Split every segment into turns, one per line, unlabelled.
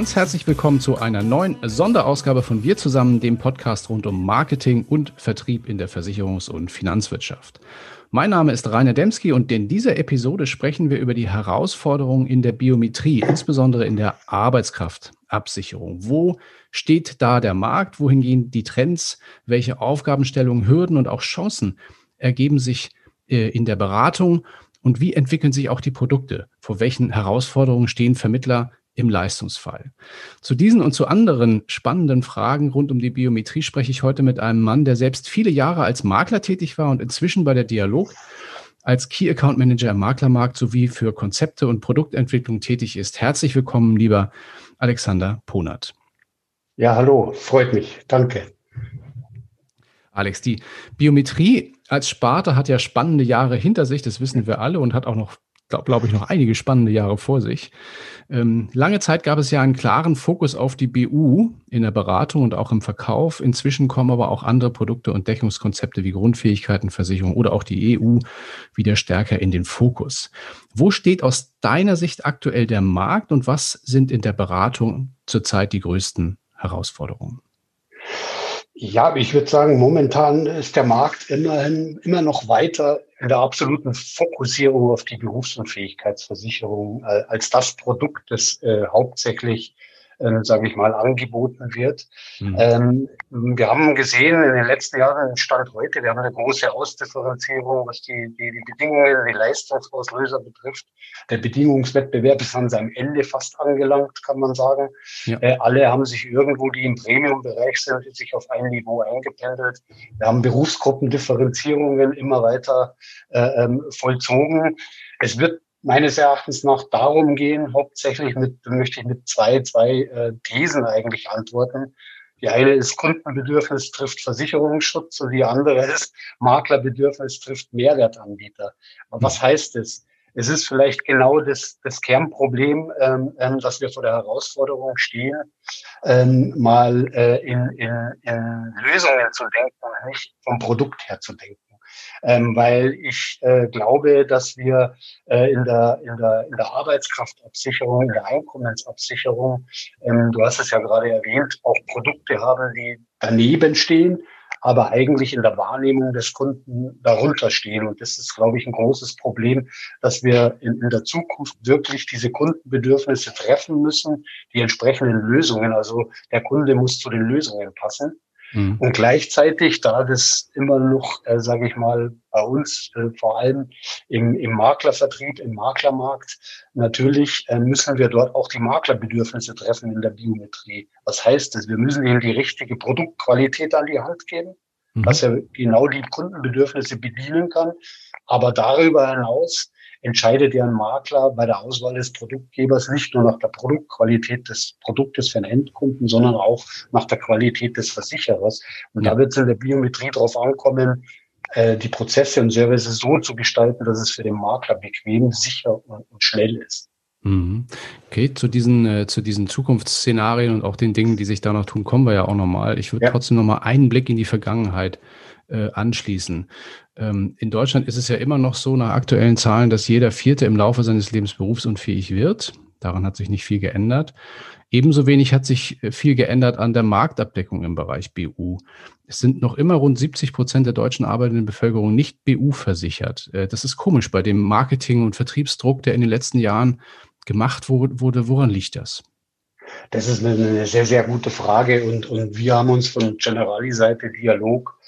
ganz herzlich willkommen zu einer neuen Sonderausgabe von Wir zusammen, dem Podcast rund um Marketing und Vertrieb in der Versicherungs- und Finanzwirtschaft. Mein Name ist Rainer Demski und in dieser Episode sprechen wir über die Herausforderungen in der Biometrie, insbesondere in der Arbeitskraftabsicherung. Wo steht da der Markt? Wohin gehen die Trends? Welche Aufgabenstellungen, Hürden und auch Chancen ergeben sich äh, in der Beratung? Und wie entwickeln sich auch die Produkte? Vor welchen Herausforderungen stehen Vermittler im Leistungsfall? Zu diesen und zu anderen spannenden Fragen rund um die Biometrie spreche ich heute mit einem Mann, der selbst viele Jahre als Makler tätig war und inzwischen bei der Dialog als Key Account Manager im Maklermarkt sowie für Konzepte und Produktentwicklung tätig ist. Herzlich willkommen, lieber Alexander Ponert.
Ja, hallo, freut mich. Danke.
Alex, die Biometrie als Sparte hat ja spannende Jahre hinter sich, das wissen wir alle und hat auch noch, glaube glaub ich, noch einige spannende Jahre vor sich. Ähm, lange Zeit gab es ja einen klaren Fokus auf die BU in der Beratung und auch im Verkauf. Inzwischen kommen aber auch andere Produkte und Deckungskonzepte wie Grundfähigkeitenversicherung oder auch die EU wieder stärker in den Fokus. Wo steht aus deiner Sicht aktuell der Markt und was sind in der Beratung zurzeit die größten Herausforderungen?
Ja, ich würde sagen, momentan ist der Markt immerhin immer noch weiter in der absoluten Fokussierung auf die Berufsunfähigkeitsversicherung äh, als das Produkt, das äh, hauptsächlich äh, sage ich mal, angeboten wird. Mhm. Ähm, wir haben gesehen in den letzten Jahren, Stand heute, wir haben eine große Ausdifferenzierung, was die, die, die Bedingungen, die Leistungsauslöser betrifft. Der Bedingungswettbewerb ist an seinem Ende fast angelangt, kann man sagen. Ja. Äh, alle haben sich irgendwo, die im Premium-Bereich sind, sich auf ein Niveau eingependelt. Wir haben Berufsgruppendifferenzierungen immer weiter äh, ähm, vollzogen. Es wird meines Erachtens nach darum gehen, hauptsächlich mit, möchte ich mit zwei, zwei äh, Thesen eigentlich antworten. Die eine ist Kundenbedürfnis trifft Versicherungsschutz und die andere ist Maklerbedürfnis trifft Mehrwertanbieter. Aber was heißt es? Es ist vielleicht genau das, das Kernproblem, ähm, ähm, dass wir vor der Herausforderung stehen, ähm, mal äh, in, in, in Lösungen zu denken nicht vom Produkt her zu denken ähm, weil ich äh, glaube, dass wir äh, in, der, in, der, in der Arbeitskraftabsicherung, in der Einkommensabsicherung, ähm, du hast es ja gerade erwähnt, auch Produkte haben, die daneben stehen, aber eigentlich in der Wahrnehmung des Kunden darunter stehen. Und das ist, glaube ich, ein großes Problem, dass wir in, in der Zukunft wirklich diese Kundenbedürfnisse treffen müssen, die entsprechenden Lösungen. Also der Kunde muss zu den Lösungen passen. Mhm. Und gleichzeitig, da das immer noch, äh, sage ich mal, bei uns äh, vor allem im, im Maklervertrieb, im Maklermarkt, natürlich äh, müssen wir dort auch die Maklerbedürfnisse treffen in der Biometrie. Was heißt das? Wir müssen ihnen die richtige Produktqualität an die Hand geben, mhm. dass er genau die Kundenbedürfnisse bedienen kann. Aber darüber hinaus entscheidet ja ein Makler bei der Auswahl des Produktgebers nicht nur nach der Produktqualität des Produktes für den Endkunden, sondern auch nach der Qualität des Versicherers. Und ja. da wird es in der Biometrie darauf ankommen, äh, die Prozesse und Services so zu gestalten, dass es für den Makler bequem, sicher und, schnell ist.
Mhm. Okay, zu diesen, äh, zu diesen Zukunftsszenarien und auch den Dingen, die sich da noch tun, kommen wir ja auch nochmal. Ich würde ja. trotzdem nochmal einen Blick in die Vergangenheit äh, anschließen. Ähm, in Deutschland ist es ja immer noch so nach aktuellen Zahlen, dass jeder Vierte im Laufe seines Lebens berufsunfähig wird. Daran hat sich nicht viel geändert. Ebenso wenig hat sich äh, viel geändert an der Marktabdeckung im Bereich BU. Es sind noch immer rund 70 Prozent der deutschen arbeitenden Bevölkerung nicht BU versichert. Äh, das ist komisch bei dem Marketing- und Vertriebsdruck, der in den letzten Jahren gemacht wurde. Woran liegt das?
Das ist eine sehr, sehr gute Frage und, und wir haben uns von Generali-Seite Dialog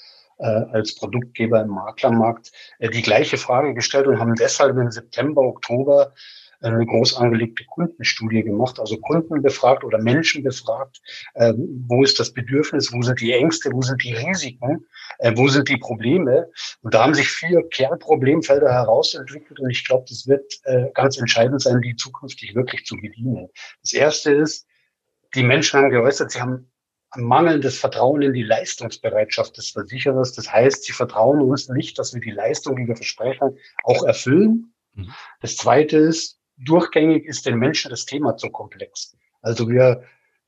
äh, als Produktgeber im Maklermarkt äh, die gleiche Frage gestellt und haben deshalb im September, Oktober äh, eine groß angelegte Kundenstudie gemacht, also Kunden befragt oder Menschen befragt, äh, wo ist das Bedürfnis, wo sind die Ängste, wo sind die Risiken, äh, wo sind die Probleme. Und da haben sich vier Kernproblemfelder herausentwickelt und ich glaube, das wird äh, ganz entscheidend sein, die zukünftig wirklich zu bedienen. Das erste ist, die Menschen haben geäußert, sie haben mangelndes Vertrauen in die Leistungsbereitschaft des Versicherers. Das heißt, sie vertrauen uns nicht, dass wir die Leistung, die wir versprechen, auch erfüllen. Mhm. Das Zweite ist, durchgängig ist den Menschen das Thema zu komplex. Also wir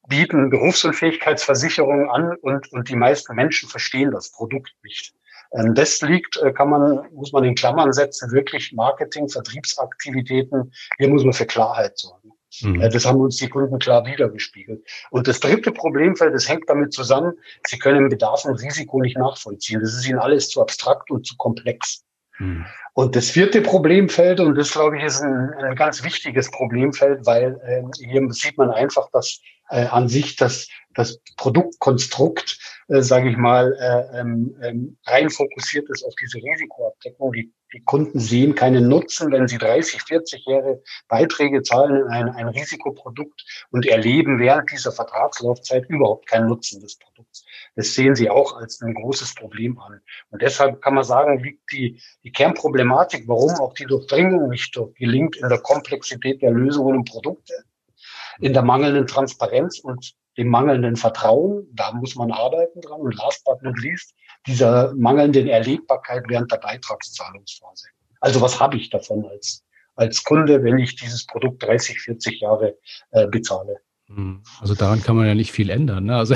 bieten Berufsunfähigkeitsversicherungen an und, und die meisten Menschen verstehen das Produkt nicht. Ähm, das liegt, äh, kann man, muss man in Klammern setzen, wirklich Marketing, Vertriebsaktivitäten. Hier muss man für Klarheit sorgen. Mhm. Das haben uns die Kunden klar wiedergespiegelt. Und das dritte Problemfeld, das hängt damit zusammen, sie können Bedarf und Risiko nicht nachvollziehen. Das ist ihnen alles zu abstrakt und zu komplex. Mhm. Und das vierte Problemfeld, und das glaube ich ist ein, ein ganz wichtiges Problemfeld, weil äh, hier sieht man einfach, dass äh, an sich das, das Produktkonstrukt, äh, sage ich mal, äh, ähm, ähm, rein fokussiert ist auf diese Risikoabdeckung. Die, die Kunden sehen keinen Nutzen, wenn sie 30, 40 Jahre Beiträge zahlen in ein, ein Risikoprodukt und erleben während dieser Vertragslaufzeit überhaupt keinen Nutzen des Produkts. Das sehen sie auch als ein großes Problem an. Und deshalb kann man sagen, liegt die, die Kernproblematik, warum auch die Durchdringung nicht gelingt in der Komplexität der Lösungen und Produkte, in der mangelnden Transparenz und dem mangelnden Vertrauen. Da muss man arbeiten dran. Und last but not least, dieser mangelnden Erlebbarkeit während der Beitragszahlungsphase. Also was habe ich davon als, als Kunde, wenn ich dieses Produkt 30, 40 Jahre äh, bezahle?
Hm. Also daran kann man ja nicht viel ändern. Ne? Also,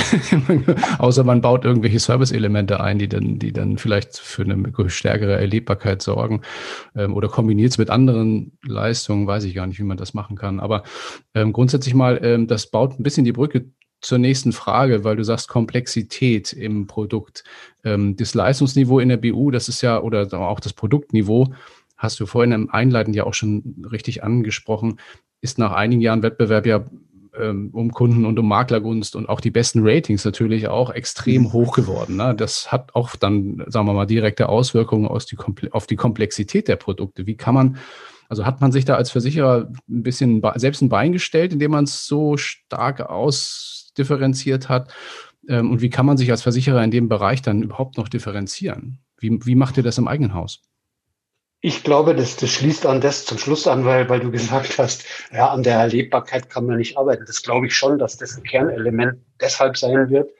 außer man baut irgendwelche Service-Elemente ein, die dann, die dann vielleicht für eine stärkere Erlebbarkeit sorgen ähm, oder kombiniert es mit anderen Leistungen, weiß ich gar nicht, wie man das machen kann. Aber ähm, grundsätzlich mal, ähm, das baut ein bisschen die Brücke zur nächsten Frage, weil du sagst Komplexität im Produkt. Ähm, das Leistungsniveau in der BU, das ist ja, oder auch das Produktniveau, hast du vorhin im Einleiten ja auch schon richtig angesprochen, ist nach einigen Jahren Wettbewerb ja ähm, um Kunden und um Maklergunst und auch die besten Ratings natürlich auch extrem mhm. hoch geworden. Ne? Das hat auch dann, sagen wir mal, direkte Auswirkungen aus die, auf die Komplexität der Produkte. Wie kann man, also hat man sich da als Versicherer ein bisschen selbst ein Bein gestellt, indem man es so stark ausdifferenziert hat? Ähm, und wie kann man sich als Versicherer in dem Bereich dann überhaupt noch differenzieren? Wie, wie macht ihr das im eigenen Haus?
Ich glaube, das, das schließt an das zum Schluss an, weil, weil du gesagt hast, ja, an der Erlebbarkeit kann man nicht arbeiten. Das glaube ich schon, dass das ein Kernelement deshalb sein wird,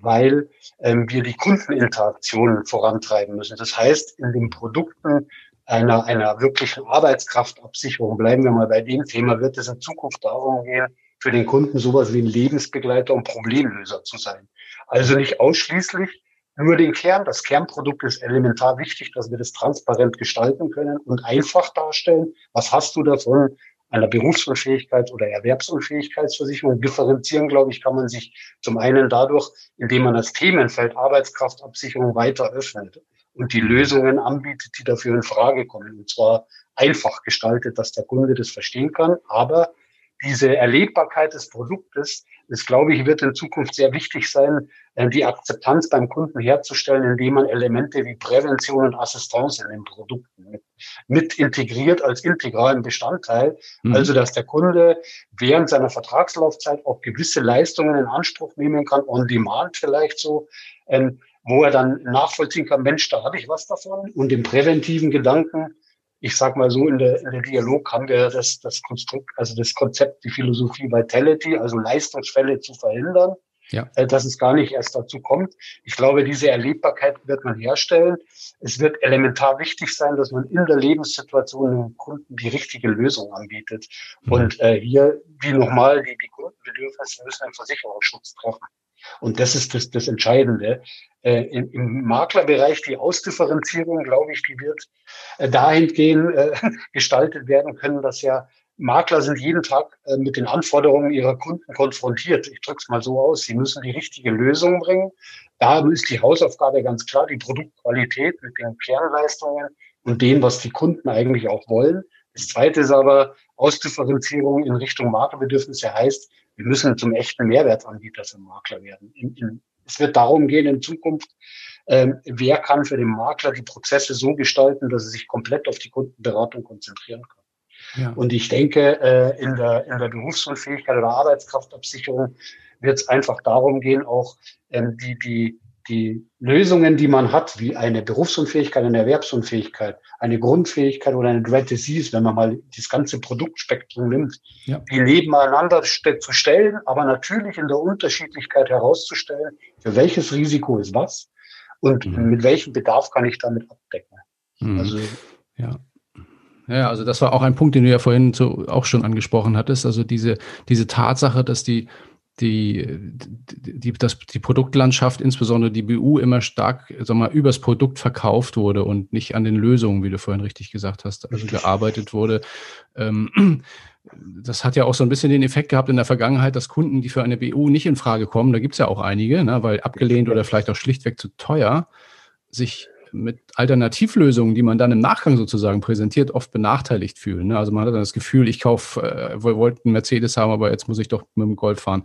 weil ähm, wir die Kundeninteraktionen vorantreiben müssen. Das heißt, in den Produkten einer, einer wirklichen Arbeitskraftabsicherung, bleiben wir mal bei dem Thema, wird es in Zukunft darum gehen, für den Kunden sowas wie ein Lebensbegleiter und Problemlöser zu sein. Also nicht ausschließlich nur den Kern. Das Kernprodukt ist elementar wichtig, dass wir das transparent gestalten können und einfach darstellen. Was hast du davon? Einer Berufsunfähigkeit oder Erwerbsunfähigkeitsversicherung differenzieren, glaube ich, kann man sich zum einen dadurch, indem man das Themenfeld Arbeitskraftabsicherung weiter öffnet und die Lösungen anbietet, die dafür in Frage kommen. Und zwar einfach gestaltet, dass der Kunde das verstehen kann, aber diese Erlebbarkeit des Produktes, das glaube ich, wird in Zukunft sehr wichtig sein, äh, die Akzeptanz beim Kunden herzustellen, indem man Elemente wie Prävention und Assistance in den Produkten mit, mit integriert als integralen Bestandteil. Mhm. Also, dass der Kunde während seiner Vertragslaufzeit auch gewisse Leistungen in Anspruch nehmen kann, on demand vielleicht so, ähm, wo er dann nachvollziehen kann, Mensch, da habe ich was davon. Und im präventiven Gedanken, ich sag mal so, in der, in der Dialog haben wir das, das Konstrukt, also das Konzept, die Philosophie Vitality, also Leistungsfälle zu verhindern, ja. Äh, dass es gar nicht erst dazu kommt. Ich glaube, diese Erlebbarkeit wird man herstellen. Es wird elementar wichtig sein, dass man in der Lebenssituation dem Kunden die richtige Lösung anbietet. Mhm. Und äh, hier, wie nochmal, die, die Kundenbedürfnisse müssen einen Versicherungsschutz treffen. Und das ist das, das Entscheidende. Äh, im, Im Maklerbereich die Ausdifferenzierung, glaube ich, die wird äh, dahingehend äh, gestaltet werden können, dass ja Makler sind jeden Tag äh, mit den Anforderungen ihrer Kunden konfrontiert. Ich drücke es mal so aus. Sie müssen die richtige Lösung bringen. Da ist die Hausaufgabe ganz klar, die Produktqualität mit den Kernleistungen und dem, was die Kunden eigentlich auch wollen. Das zweite ist aber Ausdifferenzierung in Richtung Maklerbedürfnisse heißt, wir müssen zum echten Mehrwertanbieter für Makler werden. In, in, es wird darum gehen in Zukunft, ähm, wer kann für den Makler die Prozesse so gestalten, dass er sich komplett auf die Kundenberatung konzentrieren kann. Ja. Und ich denke, äh, in, der, in der Berufsunfähigkeit oder Arbeitskraftabsicherung wird es einfach darum gehen, auch ähm, die, die, die Lösungen, die man hat, wie eine Berufsunfähigkeit, eine Erwerbsunfähigkeit, eine Grundfähigkeit oder eine Dread Disease, wenn man mal das ganze Produktspektrum nimmt, ja. die nebeneinander zu stellen, aber natürlich in der Unterschiedlichkeit herauszustellen, für welches Risiko ist was und mhm. mit welchem Bedarf kann ich damit abdecken.
Mhm. Also, ja. Ja, also das war auch ein Punkt, den du ja vorhin so auch schon angesprochen hattest. Also diese, diese Tatsache, dass die die, die, das, die Produktlandschaft, insbesondere die BU, immer stark sag mal, übers Produkt verkauft wurde und nicht an den Lösungen, wie du vorhin richtig gesagt hast, also gearbeitet wurde. Ähm, das hat ja auch so ein bisschen den Effekt gehabt in der Vergangenheit, dass Kunden, die für eine BU nicht in Frage kommen, da gibt es ja auch einige, ne, weil abgelehnt oder vielleicht auch schlichtweg zu teuer, sich mit Alternativlösungen, die man dann im Nachgang sozusagen präsentiert, oft benachteiligt fühlen. Ne? Also man hat dann das Gefühl, ich kaufe, äh, wir wollten einen Mercedes haben, aber jetzt muss ich doch mit dem Golf fahren.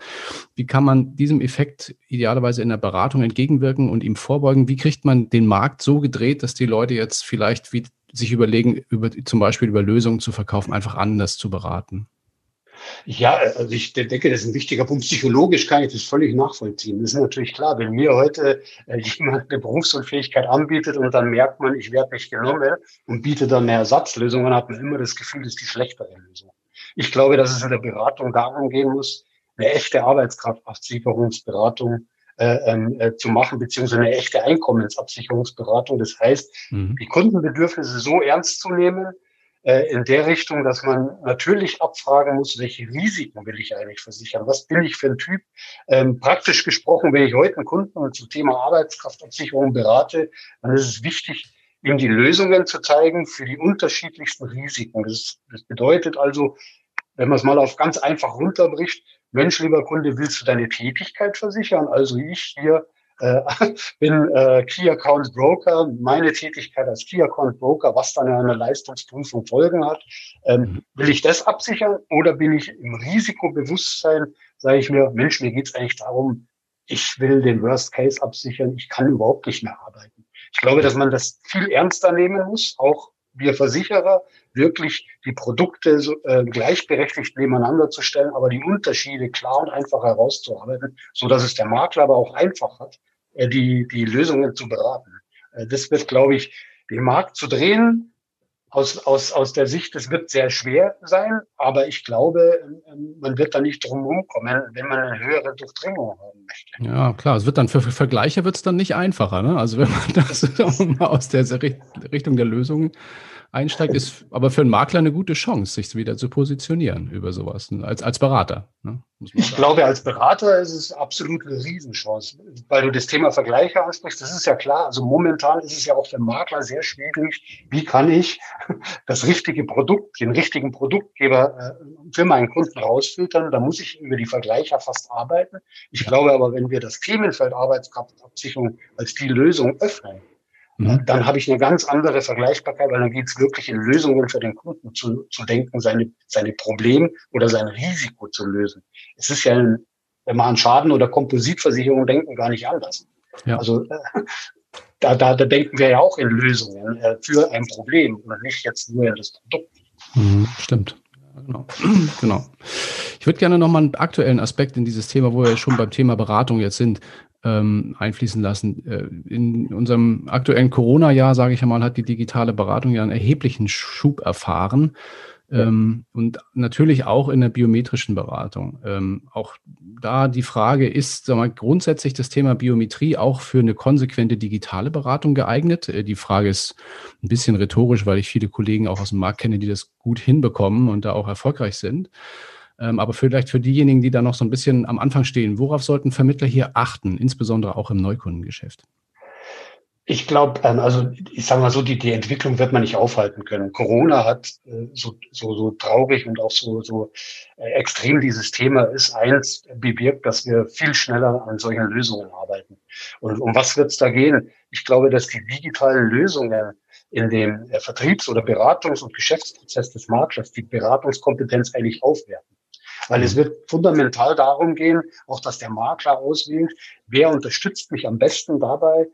Wie kann man diesem Effekt idealerweise in der Beratung entgegenwirken und ihm vorbeugen? Wie kriegt man den Markt so gedreht, dass die Leute jetzt vielleicht wie, sich überlegen, über, zum Beispiel über Lösungen zu verkaufen, einfach anders zu beraten?
Ja, also ich denke, das ist ein wichtiger Punkt. Psychologisch kann ich das völlig nachvollziehen. Das ist natürlich klar, wenn mir heute äh, jemand eine Berufsunfähigkeit anbietet und dann merkt man, ich werde nicht genommen und biete dann eine Ersatzlösung, hat man immer das Gefühl, das ist die schlechtere Lösung. Ich glaube, dass es in der Beratung darum gehen muss, eine echte Arbeitskraftabsicherungsberatung äh, ähm, äh, zu machen, beziehungsweise eine echte Einkommensabsicherungsberatung. Das heißt, mhm. die Kundenbedürfnisse so ernst zu nehmen, in der Richtung, dass man natürlich abfragen muss, welche Risiken will ich eigentlich versichern? Was bin ich für ein Typ? Ähm, praktisch gesprochen, wenn ich heute einen Kunden zum Thema Arbeitskraftabsicherung berate, dann ist es wichtig, ihm die Lösungen zu zeigen für die unterschiedlichsten Risiken. Das, das bedeutet also, wenn man es mal auf ganz einfach runterbricht, Mensch, lieber Kunde, willst du deine Tätigkeit versichern? Also ich hier äh, bin äh, Key Account Broker, meine Tätigkeit als Key Account Broker, was dann eine Leistungsprüfung Folgen hat. Ähm, will ich das absichern oder bin ich im Risikobewusstsein, sage ich mir, Mensch, mir geht's eigentlich darum, ich will den Worst Case absichern, ich kann überhaupt nicht mehr arbeiten. Ich glaube, dass man das viel ernster nehmen muss, auch wir Versicherer, wirklich die Produkte so, äh, gleichberechtigt nebeneinander zu stellen, aber die Unterschiede klar und einfach herauszuarbeiten, so dass es der Makler aber auch einfach hat, die, die Lösungen zu beraten. Äh, das wird, glaube ich, den Markt zu drehen. Aus, aus, aus der Sicht, es wird sehr schwer sein, aber ich glaube, ähm, man wird da nicht drum kommen, wenn man eine höhere Durchdringung haben möchte.
Ja, klar, es wird dann für Vergleiche wird es dann nicht einfacher. Ne? Also wenn man das aus der Richtung der Lösungen einsteigt, ist aber für einen Makler eine gute Chance, sich wieder zu positionieren über sowas, ne? als, als Berater.
Ne? Ich glaube, als Berater ist es absolut eine Riesenchance, weil du das Thema Vergleiche ansprichst. Das ist ja klar. Also momentan ist es ja auch für Makler sehr schwierig. Wie kann ich das richtige Produkt, den richtigen Produktgeber äh, für meinen Kunden rausfiltern? Da muss ich über die Vergleiche fast arbeiten. Ich glaube aber, wenn wir das Themenfeld Arbeitskraftabsicherung als die Lösung öffnen, Mhm. Dann habe ich eine ganz andere Vergleichbarkeit, weil dann geht es wirklich in Lösungen für den Kunden zu, zu denken, seine, seine Problem oder sein Risiko zu lösen. Es ist ja, ein, wenn man an Schaden- oder Kompositversicherung denken, gar nicht anders. Ja. Also äh, da, da, da denken wir ja auch in Lösungen äh, für ein Problem und nicht jetzt nur in das Produkt.
Mhm, stimmt. Genau. genau. Ich würde gerne nochmal einen aktuellen Aspekt in dieses Thema, wo wir schon beim Thema Beratung jetzt sind, ähm, einfließen lassen. Äh, in unserem aktuellen Corona-Jahr, sage ich einmal, hat die digitale Beratung ja einen erheblichen Schub erfahren. Ähm, und natürlich auch in der biometrischen Beratung. Ähm, auch da die Frage ist, sag mal, grundsätzlich das Thema Biometrie auch für eine konsequente digitale Beratung geeignet? Äh, die Frage ist ein bisschen rhetorisch, weil ich viele Kollegen auch aus dem Markt kenne, die das gut hinbekommen und da auch erfolgreich sind. Ähm, aber vielleicht für diejenigen, die da noch so ein bisschen am Anfang stehen, worauf sollten Vermittler hier achten, insbesondere auch im Neukundengeschäft?
Ich glaube, ähm, also ich sage mal so, die, die Entwicklung wird man nicht aufhalten können. Corona hat äh, so, so, so traurig und auch so, so äh, extrem dieses Thema ist, eins bewirkt, dass wir viel schneller an solchen Lösungen arbeiten. Und um was wird es da gehen? Ich glaube, dass die digitalen Lösungen in dem äh, Vertriebs- oder Beratungs- und Geschäftsprozess des Maklers die Beratungskompetenz eigentlich aufwerten. Weil es mhm. wird fundamental darum gehen, auch dass der Makler auswählt, wer unterstützt mich am besten dabei,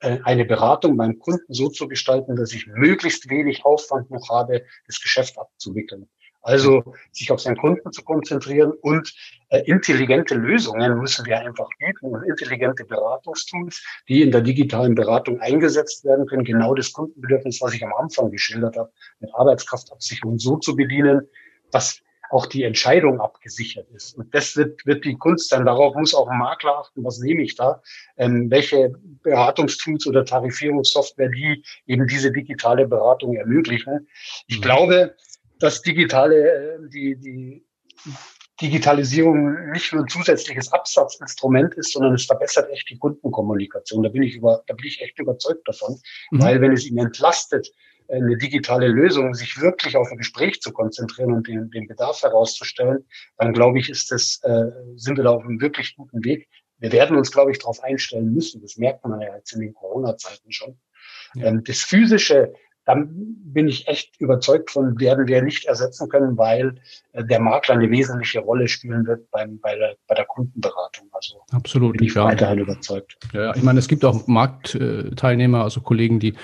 äh, eine Beratung beim Kunden so zu gestalten, dass ich möglichst wenig Aufwand noch habe, das Geschäft abzuwickeln. Also sich auf seinen Kunden zu konzentrieren und äh, intelligente Lösungen müssen wir einfach bieten und intelligente Beratungstools, die in der digitalen Beratung eingesetzt werden können, genau das Kundenbedürfnis, was ich am Anfang geschildert habe, mit Arbeitskraftabsicherung so zu bedienen, dass auch die Entscheidung abgesichert ist. Und das wird, wird die Kunst sein. Darauf muss auch ein Makler achten, was nehme ich da, ähm, welche Beratungstools oder Tarifierungssoftware, die eben diese digitale Beratung ermöglichen. Ich mhm. glaube, dass digitale, äh, die, die Digitalisierung nicht nur ein zusätzliches Absatzinstrument ist, sondern es verbessert echt die Kundenkommunikation. Da bin ich über, da bin ich echt überzeugt davon, mhm. weil wenn es ihn entlastet, eine digitale Lösung, sich wirklich auf ein Gespräch zu konzentrieren und den, den Bedarf herauszustellen, dann glaube ich, ist das, äh, sind wir da auf einem wirklich guten Weg. Wir werden uns, glaube ich, darauf einstellen müssen. Das merkt man ja jetzt in den Corona-Zeiten schon. Ja. Ähm, das physische dann bin ich echt überzeugt von, werden wir nicht ersetzen können, weil äh, der Makler eine wesentliche Rolle spielen wird beim, bei, der, bei der Kundenberatung.
Also absolut,
bin ich ja. weiterhin überzeugt.
Ja, ich meine, es gibt auch Marktteilnehmer, also Kollegen, die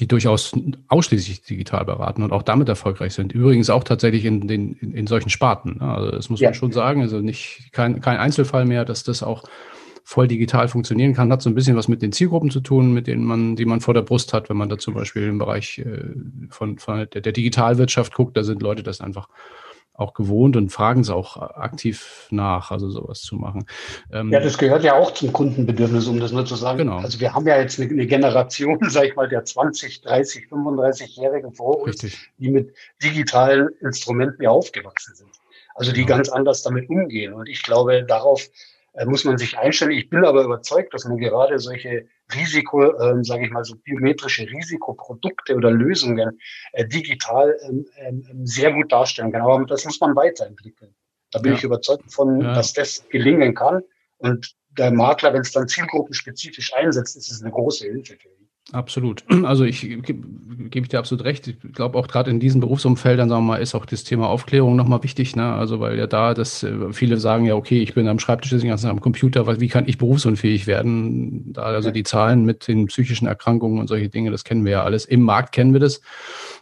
die durchaus ausschließlich digital beraten und auch damit erfolgreich sind. Übrigens auch tatsächlich in den in, in solchen Sparten. Ne? Also das muss ja. man schon sagen. Also nicht kein, kein Einzelfall mehr, dass das auch voll digital funktionieren kann, hat so ein bisschen was mit den Zielgruppen zu tun, mit denen man, die man vor der Brust hat, wenn man da zum Beispiel im Bereich äh, von, von der, der Digitalwirtschaft guckt, da sind Leute das einfach auch gewohnt und fragen es auch aktiv nach, also sowas zu machen.
Ähm, ja, das gehört ja auch zum Kundenbedürfnis, um das nur zu sagen. Genau. Also wir haben ja jetzt eine, eine Generation, sag ich mal, der 20, 30, 35-Jährigen vor uns, Richtig. die mit digitalen Instrumenten ja aufgewachsen sind. Also die genau. ganz anders damit umgehen. Und ich glaube, darauf muss man sich einstellen. Ich bin aber überzeugt, dass man gerade solche Risiko, äh, sage ich mal, so biometrische Risikoprodukte oder Lösungen äh, digital ähm, ähm, sehr gut darstellen kann. Aber das muss man weiterentwickeln. Da bin ja. ich überzeugt von, ja. dass das gelingen kann. Und der Makler, wenn es dann zielgruppenspezifisch einsetzt, ist es eine große Hilfe für ihn.
Absolut. Also ich gebe geb dir absolut recht. Ich glaube auch gerade in diesen Berufsumfeldern, sagen wir mal, ist auch das Thema Aufklärung nochmal wichtig. Ne? Also weil ja da, dass äh, viele sagen ja, okay, ich bin am Schreibtisch, den ganzen am Computer, wie kann ich berufsunfähig werden? Da also die Zahlen mit den psychischen Erkrankungen und solche Dinge, das kennen wir ja alles. Im Markt kennen wir das.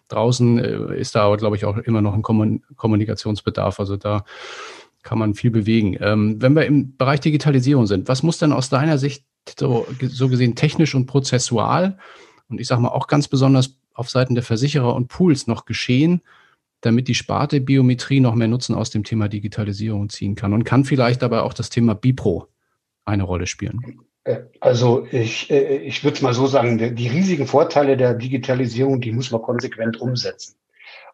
Draußen äh, ist da aber, glaube ich, auch immer noch ein Kommunikationsbedarf. Also da kann man viel bewegen. Ähm, wenn wir im Bereich Digitalisierung sind, was muss denn aus deiner Sicht so, so gesehen technisch und prozessual und ich sage mal auch ganz besonders auf Seiten der Versicherer und Pools noch geschehen, damit die Sparte Biometrie noch mehr Nutzen aus dem Thema Digitalisierung ziehen kann und kann vielleicht dabei auch das Thema Bipro eine Rolle spielen?
Äh, also ich, äh, ich würde es mal so sagen, die riesigen Vorteile der Digitalisierung, die muss man konsequent umsetzen.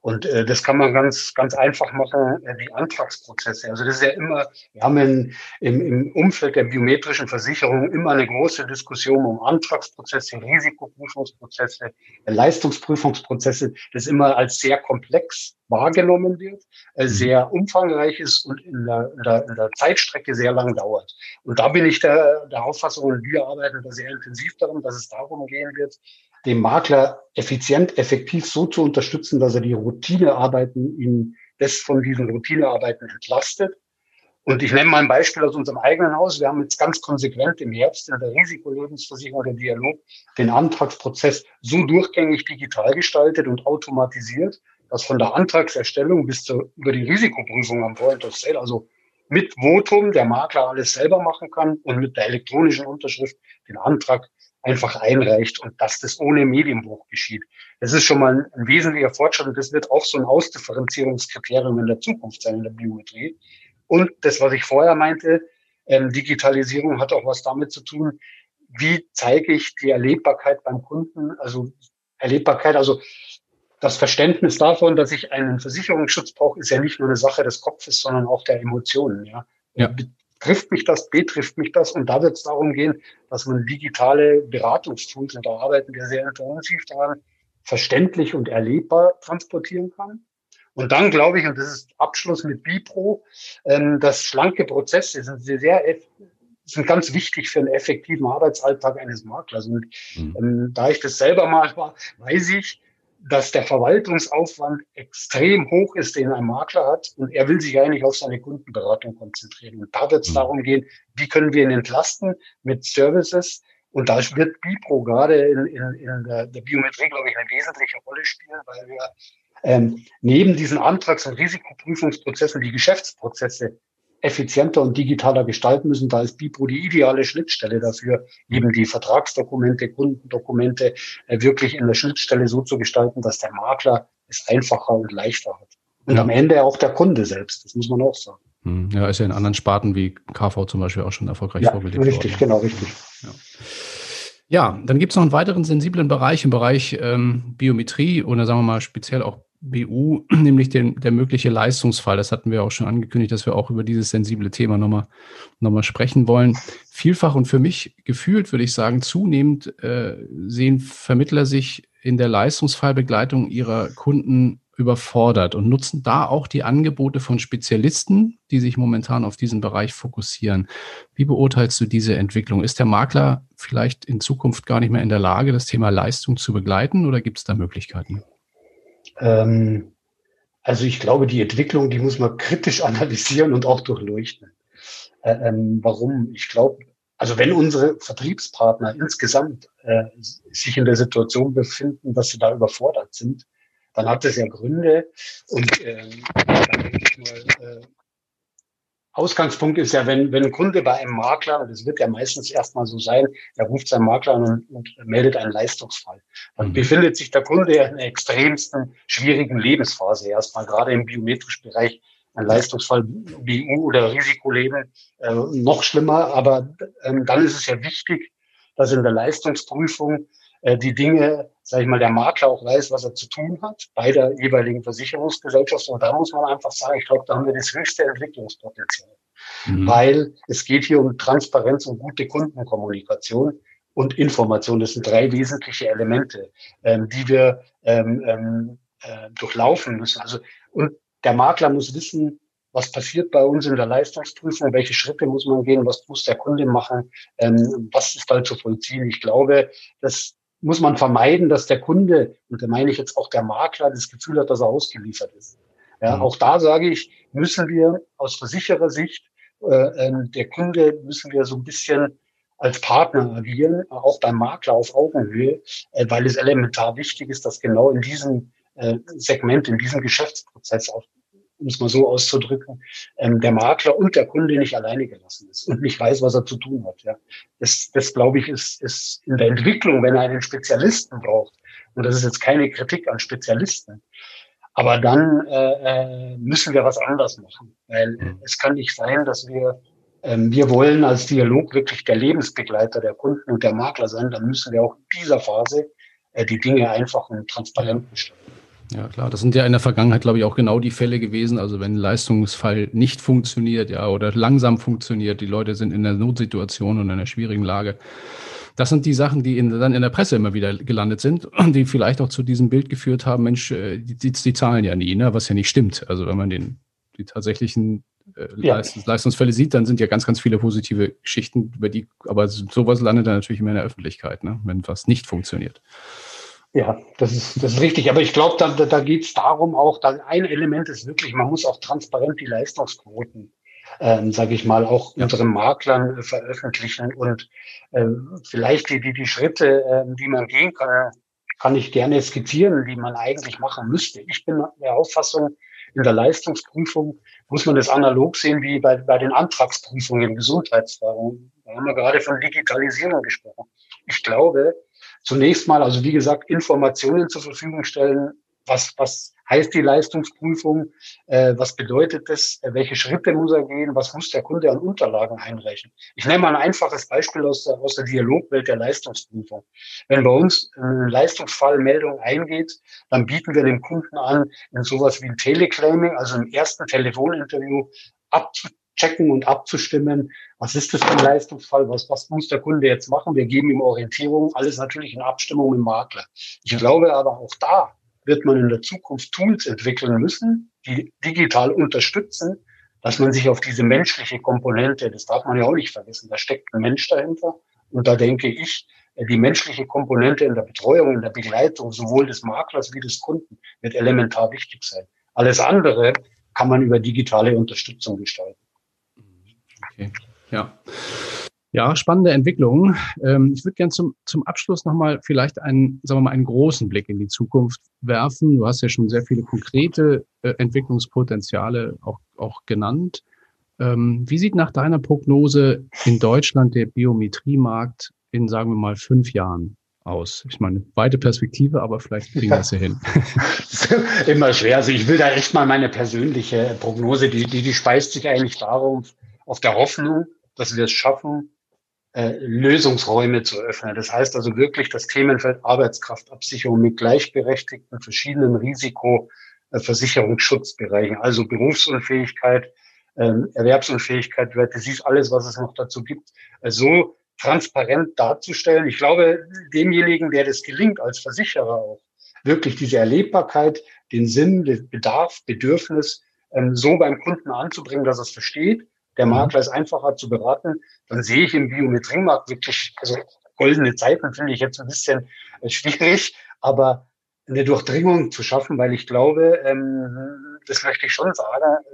Und äh, das kann man ganz, ganz einfach machen, äh, die Antragsprozesse. Also das ist ja immer, wir haben in, im, im Umfeld der biometrischen Versicherung immer eine große Diskussion um Antragsprozesse, Risikoprüfungsprozesse, Leistungsprüfungsprozesse, das immer als sehr komplex wahrgenommen wird, äh, mhm. sehr umfangreich ist und in der, in, der, in der Zeitstrecke sehr lang dauert. Und da bin ich der, der Auffassung, und wir arbeiten da sehr intensiv daran, dass es darum gehen wird, dem Makler effizient, effektiv so zu unterstützen, dass er die Routinearbeiten ihn das von diesen Routinearbeiten entlastet. Und ich nenne mal ein Beispiel aus unserem eigenen Haus. Wir haben jetzt ganz konsequent im Herbst in der Risikolebensversicherung der Dialog den Antragsprozess so durchgängig digital gestaltet und automatisiert, dass von der Antragserstellung bis zur, über die Risikoprüfung am Point of Sale, also mit Votum der Makler alles selber machen kann und mit der elektronischen Unterschrift den Antrag einfach einreicht und dass das ohne Medienbruch geschieht. Das ist schon mal ein, wesentlicher Fortschritt und das wird auch so ein Ausdifferenzierungskriterium in der Zukunft sein in der Biometrie. Und das, was ich vorher meinte, ähm, Digitalisierung hat auch was damit zu tun, wie zeige ich die Erlebbarkeit beim Kunden, also Erlebbarkeit, also das Verständnis davon, dass ich einen Versicherungsschutz brauche, ist ja nicht nur eine Sache des Kopfes, sondern auch der Emotionen. Ja. ja trifft mich das, betrifft mich das. Und da wird es darum gehen, dass man digitale Beratungstools, und da arbeiten wir sehr intensiv daran, verständlich und erlebbar transportieren kann. Und dann glaube ich, und das ist Abschluss mit Bipro, ähm, dass schlanke Prozesse sind sehr, sind ganz wichtig für einen effektiven Arbeitsalltag eines Maklers. Und mhm. ähm, da ich das selber mal war, weiß ich, dass der Verwaltungsaufwand extrem hoch ist, den ein Makler hat und er will sich eigentlich auf seine Kundenberatung konzentrieren. Und da wird es mhm. darum gehen, wie können wir ihn entlasten mit Services. Und da wird Bipro gerade in, in, in der, der Biometrie, glaube ich, eine wesentliche Rolle spielen, weil wir ähm, neben diesen Antrags- und Risikoprüfungsprozessen die Geschäftsprozesse effizienter und digitaler gestalten müssen. Da ist BIPRO die ideale Schnittstelle dafür, eben die Vertragsdokumente, Kundendokumente äh, wirklich in der Schnittstelle so zu gestalten, dass der Makler es einfacher und leichter hat. Und ja. am Ende auch der Kunde selbst, das muss man auch sagen.
Hm, ja, ist ja in anderen Sparten wie KV zum Beispiel auch schon erfolgreich
ja, vorgelegt richtig, worden. genau, richtig.
Ja. Ja, dann gibt es noch einen weiteren sensiblen Bereich im Bereich ähm, Biometrie oder sagen wir mal speziell auch BU, nämlich den, der mögliche Leistungsfall. Das hatten wir auch schon angekündigt, dass wir auch über dieses sensible Thema nochmal noch mal sprechen wollen. Vielfach und für mich gefühlt, würde ich sagen, zunehmend äh, sehen Vermittler sich in der Leistungsfallbegleitung ihrer Kunden überfordert und nutzen da auch die Angebote von Spezialisten, die sich momentan auf diesen Bereich fokussieren. Wie beurteilst du diese Entwicklung? Ist der Makler vielleicht in Zukunft gar nicht mehr in der Lage, das Thema Leistung zu begleiten oder gibt es da Möglichkeiten?
Ähm, also ich glaube, die Entwicklung, die muss man kritisch analysieren und auch durchleuchten. Äh, ähm, warum? Ich glaube, also wenn unsere Vertriebspartner insgesamt äh, sich in der Situation befinden, dass sie da überfordert sind, dann hat es ja Gründe. Und ähm, dann denke ich mal, äh, Ausgangspunkt ist ja, wenn, wenn ein Kunde bei einem Makler, und das wird ja meistens erstmal so sein, er ruft seinen Makler an und, und meldet einen Leistungsfall. Dann mhm. befindet sich der Kunde ja in der extremsten schwierigen Lebensphase. Erstmal gerade im biometrischen Bereich ein Leistungsfall BU oder Risikoleben äh, noch schlimmer. Aber ähm, dann ist es ja wichtig, dass in der Leistungsprüfung äh, die Dinge, sage ich mal, der Makler auch weiß, was er zu tun hat bei der jeweiligen Versicherungsgesellschaft. Und da muss man einfach sagen, ich glaube, da haben wir das höchste Entwicklungspotenzial. Mhm. Weil es geht hier um Transparenz und gute Kundenkommunikation und Information. Das sind drei wesentliche Elemente, ähm, die wir ähm, ähm, äh, durchlaufen müssen. Also, und der Makler muss wissen, was passiert bei uns in der Leistungsprüfung, welche Schritte muss man gehen, was muss der Kunde machen, ähm, was ist da zu vollziehen. Ich glaube, dass muss man vermeiden, dass der Kunde, und da meine ich jetzt auch der Makler, das Gefühl hat, dass er ausgeliefert ist. Ja, mhm. auch da sage ich, müssen wir aus Versicherersicht, äh, äh, der Kunde müssen wir so ein bisschen als Partner agieren, auch beim Makler auf Augenhöhe, äh, weil es elementar wichtig ist, dass genau in diesem äh, Segment, in diesem Geschäftsprozess auch um es mal so auszudrücken, ähm, der Makler und der Kunde nicht alleine gelassen ist und nicht weiß, was er zu tun hat. Ja. Das, das glaube ich, ist, ist in der Entwicklung, wenn er einen Spezialisten braucht, und das ist jetzt keine Kritik an Spezialisten, aber dann äh, äh müssen wir was anders machen, weil mhm. es kann nicht sein, dass wir ähm, wir wollen als Dialog wirklich der Lebensbegleiter der Kunden und der Makler sein, dann müssen wir auch in dieser Phase äh, die Dinge einfach und transparent gestalten.
Ja, klar. Das sind ja in der Vergangenheit, glaube ich, auch genau die Fälle gewesen. Also wenn ein Leistungsfall nicht funktioniert, ja, oder langsam funktioniert, die Leute sind in einer Notsituation und in einer schwierigen Lage. Das sind die Sachen, die in, dann in der Presse immer wieder gelandet sind und die vielleicht auch zu diesem Bild geführt haben, Mensch, äh, die, die, die zahlen ja nie, ne? was ja nicht stimmt. Also wenn man den, die tatsächlichen äh, ja. Leistungsfälle sieht, dann sind ja ganz, ganz viele positive Geschichten, über die, aber sowas landet dann natürlich immer in der Öffentlichkeit, ne? wenn was nicht funktioniert.
Ja, das ist, das ist richtig. Aber ich glaube, da, da geht es darum auch, da ein Element ist wirklich, man muss auch transparent die Leistungsquoten, ähm, sage ich mal, auch ja. unseren Maklern äh, veröffentlichen und äh, vielleicht die, die, die Schritte, äh, die man gehen kann, kann ich gerne skizzieren, die man eigentlich machen müsste. Ich bin der Auffassung, in der Leistungsprüfung muss man das analog sehen wie bei, bei den Antragsprüfungen im Gesundheitsfragen. Da haben wir gerade von Digitalisierung gesprochen. Ich glaube, zunächst mal, also wie gesagt, Informationen zur Verfügung stellen. Was, was heißt die Leistungsprüfung? Äh, was bedeutet das? Äh, welche Schritte muss er gehen? Was muss der Kunde an Unterlagen einreichen? Ich nenne mal ein einfaches Beispiel aus der, aus der Dialogwelt der Leistungsprüfung. Wenn bei uns eine Leistungsfallmeldung eingeht, dann bieten wir dem Kunden an, in sowas wie ein Teleclaiming, also im ersten Telefoninterview abzu checken und abzustimmen, was ist das für ein Leistungsfall, was, was muss der Kunde jetzt machen. Wir geben ihm Orientierung, alles natürlich in Abstimmung mit dem Makler. Ich glaube aber auch da wird man in der Zukunft Tools entwickeln müssen, die digital unterstützen, dass man sich auf diese menschliche Komponente, das darf man ja auch nicht vergessen, da steckt ein Mensch dahinter. Und da denke ich, die menschliche Komponente in der Betreuung, in der Begleitung sowohl des Maklers wie des Kunden wird elementar wichtig sein. Alles andere kann man über digitale Unterstützung gestalten.
Okay. Ja. Ja, spannende Entwicklung. Ähm, ich würde gerne zum, zum Abschluss nochmal vielleicht einen, sagen wir mal, einen großen Blick in die Zukunft werfen. Du hast ja schon sehr viele konkrete äh, Entwicklungspotenziale auch, auch genannt. Ähm, wie sieht nach deiner Prognose in Deutschland der Biometriemarkt in, sagen wir mal, fünf Jahren aus? Ich meine, weite Perspektive, aber vielleicht kriegen wir es ja hin.
Immer schwer. Also ich will da echt mal meine persönliche Prognose, die, die, die speist sich eigentlich darum, auf der Hoffnung, dass wir es schaffen, äh, Lösungsräume zu öffnen. Das heißt also wirklich das Themenfeld Arbeitskraftabsicherung mit gleichberechtigten verschiedenen Risikoversicherungsschutzbereichen, also Berufsunfähigkeit, ähm, Erwerbsunfähigkeit, Werte, siehst alles, was es noch dazu gibt, äh, so transparent darzustellen. Ich glaube, demjenigen, der das gelingt, als Versicherer auch, wirklich diese Erlebbarkeit, den Sinn, den Bedarf, Bedürfnis ähm, so beim Kunden anzubringen, dass er es versteht, der mhm. Makler ist einfacher zu beraten, dann sehe ich im Biometriemarkt wirklich, also goldene Zeiten finde ich jetzt ein bisschen äh, schwierig, aber eine Durchdringung zu schaffen, weil ich glaube, ähm, das möchte ich schon sagen,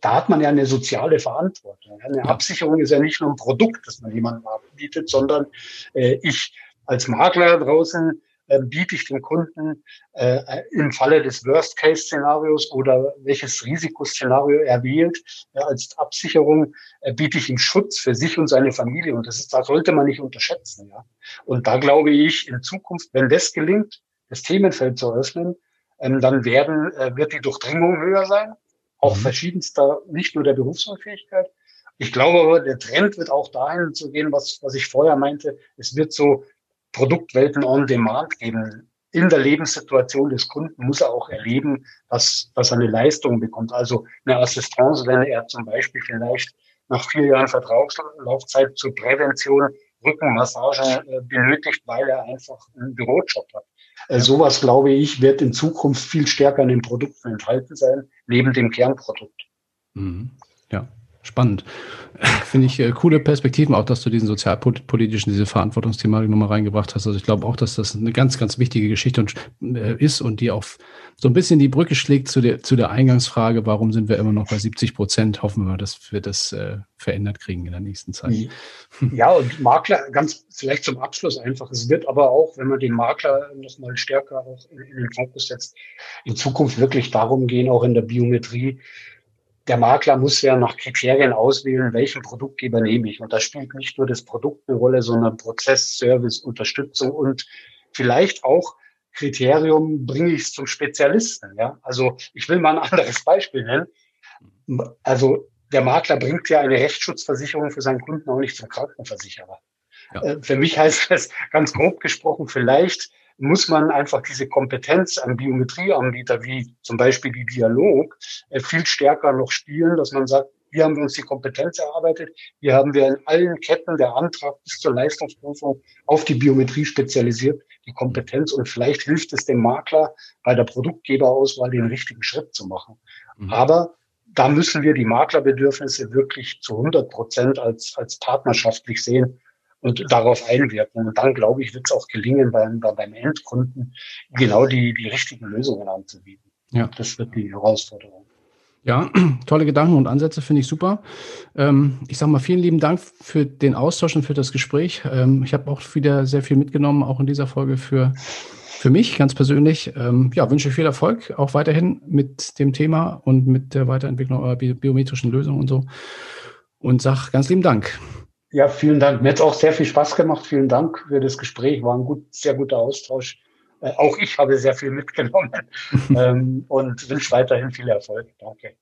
da hat man ja eine soziale Verantwortung. Eine Absicherung ist ja nicht nur ein Produkt, das man jemandem anbietet, sondern äh, ich als Makler draußen äh, biete ich dem Kunden äh, im Falle des Worst-Case-Szenarios oder welches Risikoszenario er wählt, äh, als Absicherung äh, biete ich ihm Schutz für sich und seine Familie. Und das ist, da sollte man nicht unterschätzen. Ja. Und da glaube ich, in Zukunft, wenn das gelingt, das Themenfeld zu öffnen, ähm, dann werden, äh, wird die Durchdringung höher sein auch mhm. verschiedenster, nicht nur der Berufsunfähigkeit. Ich glaube aber, der Trend wird auch dahin zu gehen, was, was ich vorher meinte. Es wird so Produktwelten on demand geben. In der Lebenssituation des Kunden muss er auch erleben, dass, dass er eine Leistung bekommt. Also eine Assistance, wenn er zum Beispiel vielleicht nach vier Jahren Vertragslaufzeit zur Prävention Rückenmassage äh, benötigt, weil er einfach einen Bürojob hat. Äh, sowas, glaube ich, wird in Zukunft viel stärker in den Produkten enthalten sein, neben dem Kernprodukt.
Mhm. Ja, spannend. Finde ich äh, coole Perspektiven, auch dass du diesen sozialpolitischen, diese Verantwortungsthematik nochmal reingebracht hast. Also ich glaube auch, dass das eine ganz, ganz wichtige Geschichte und, äh, ist und die auch so ein bisschen die Brücke schlägt zu der, zu der Eingangsfrage, warum sind wir immer noch bei 70 Prozent? Hoffen wir, dass wir das äh, verändert kriegen in der nächsten Zeit.
Ja, und Makler, ganz vielleicht zum Abschluss einfach, es wird aber auch, wenn man den Makler nochmal stärker auch in, in den Fokus setzt, in Zukunft wirklich darum gehen, auch in der Biometrie, der Makler muss ja nach Kriterien auswählen, welchen Produktgeber nehme ich. Und da spielt nicht nur das Produkt eine Rolle, sondern Prozess, Service, Unterstützung und vielleicht auch Kriterium, bringe ich es zum Spezialisten. Ja? Also ich will mal ein anderes Beispiel nennen. Also der Makler bringt ja eine Rechtsschutzversicherung für seinen Kunden auch nicht zum Krankenversicherer. Ja. Äh, für mich heißt das ganz grob gesprochen vielleicht muss man einfach diese Kompetenz an Biometrieanbieter wie zum Beispiel die Dialog äh, viel stärker noch spielen, dass man sagt, hier haben wir uns die Kompetenz erarbeitet. Hier haben wir in allen Ketten der Antrag bis zur Leistungsprüfung auf die Biometrie spezialisiert, die Kompetenz. Und vielleicht hilft es dem Makler bei der Produktgeberauswahl den richtigen Schritt zu machen. Mhm. Aber da müssen wir die Maklerbedürfnisse wirklich zu 100 Prozent als, als partnerschaftlich sehen und darauf einwirken. Und dann, glaube ich, wird es auch gelingen, beim, beim Endkunden genau die, die richtigen Lösungen anzubieten. Ja. Das wird die Herausforderung.
Ja, tolle Gedanken und Ansätze finde ich super. Ähm, ich sage mal vielen lieben Dank für den Austausch und für das Gespräch. Ähm, ich habe auch wieder sehr viel mitgenommen, auch in dieser Folge für, für mich ganz persönlich. Ähm, ja, wünsche viel Erfolg auch weiterhin mit dem Thema und mit der Weiterentwicklung eurer biometrischen Lösungen und so. Und sage ganz lieben Dank.
Ja, vielen Dank. Mir hat auch sehr viel Spaß gemacht. Vielen Dank für das Gespräch. War ein gut, sehr guter Austausch. Äh, auch ich habe sehr viel mitgenommen ähm, und wünsche weiterhin viel Erfolg. Danke.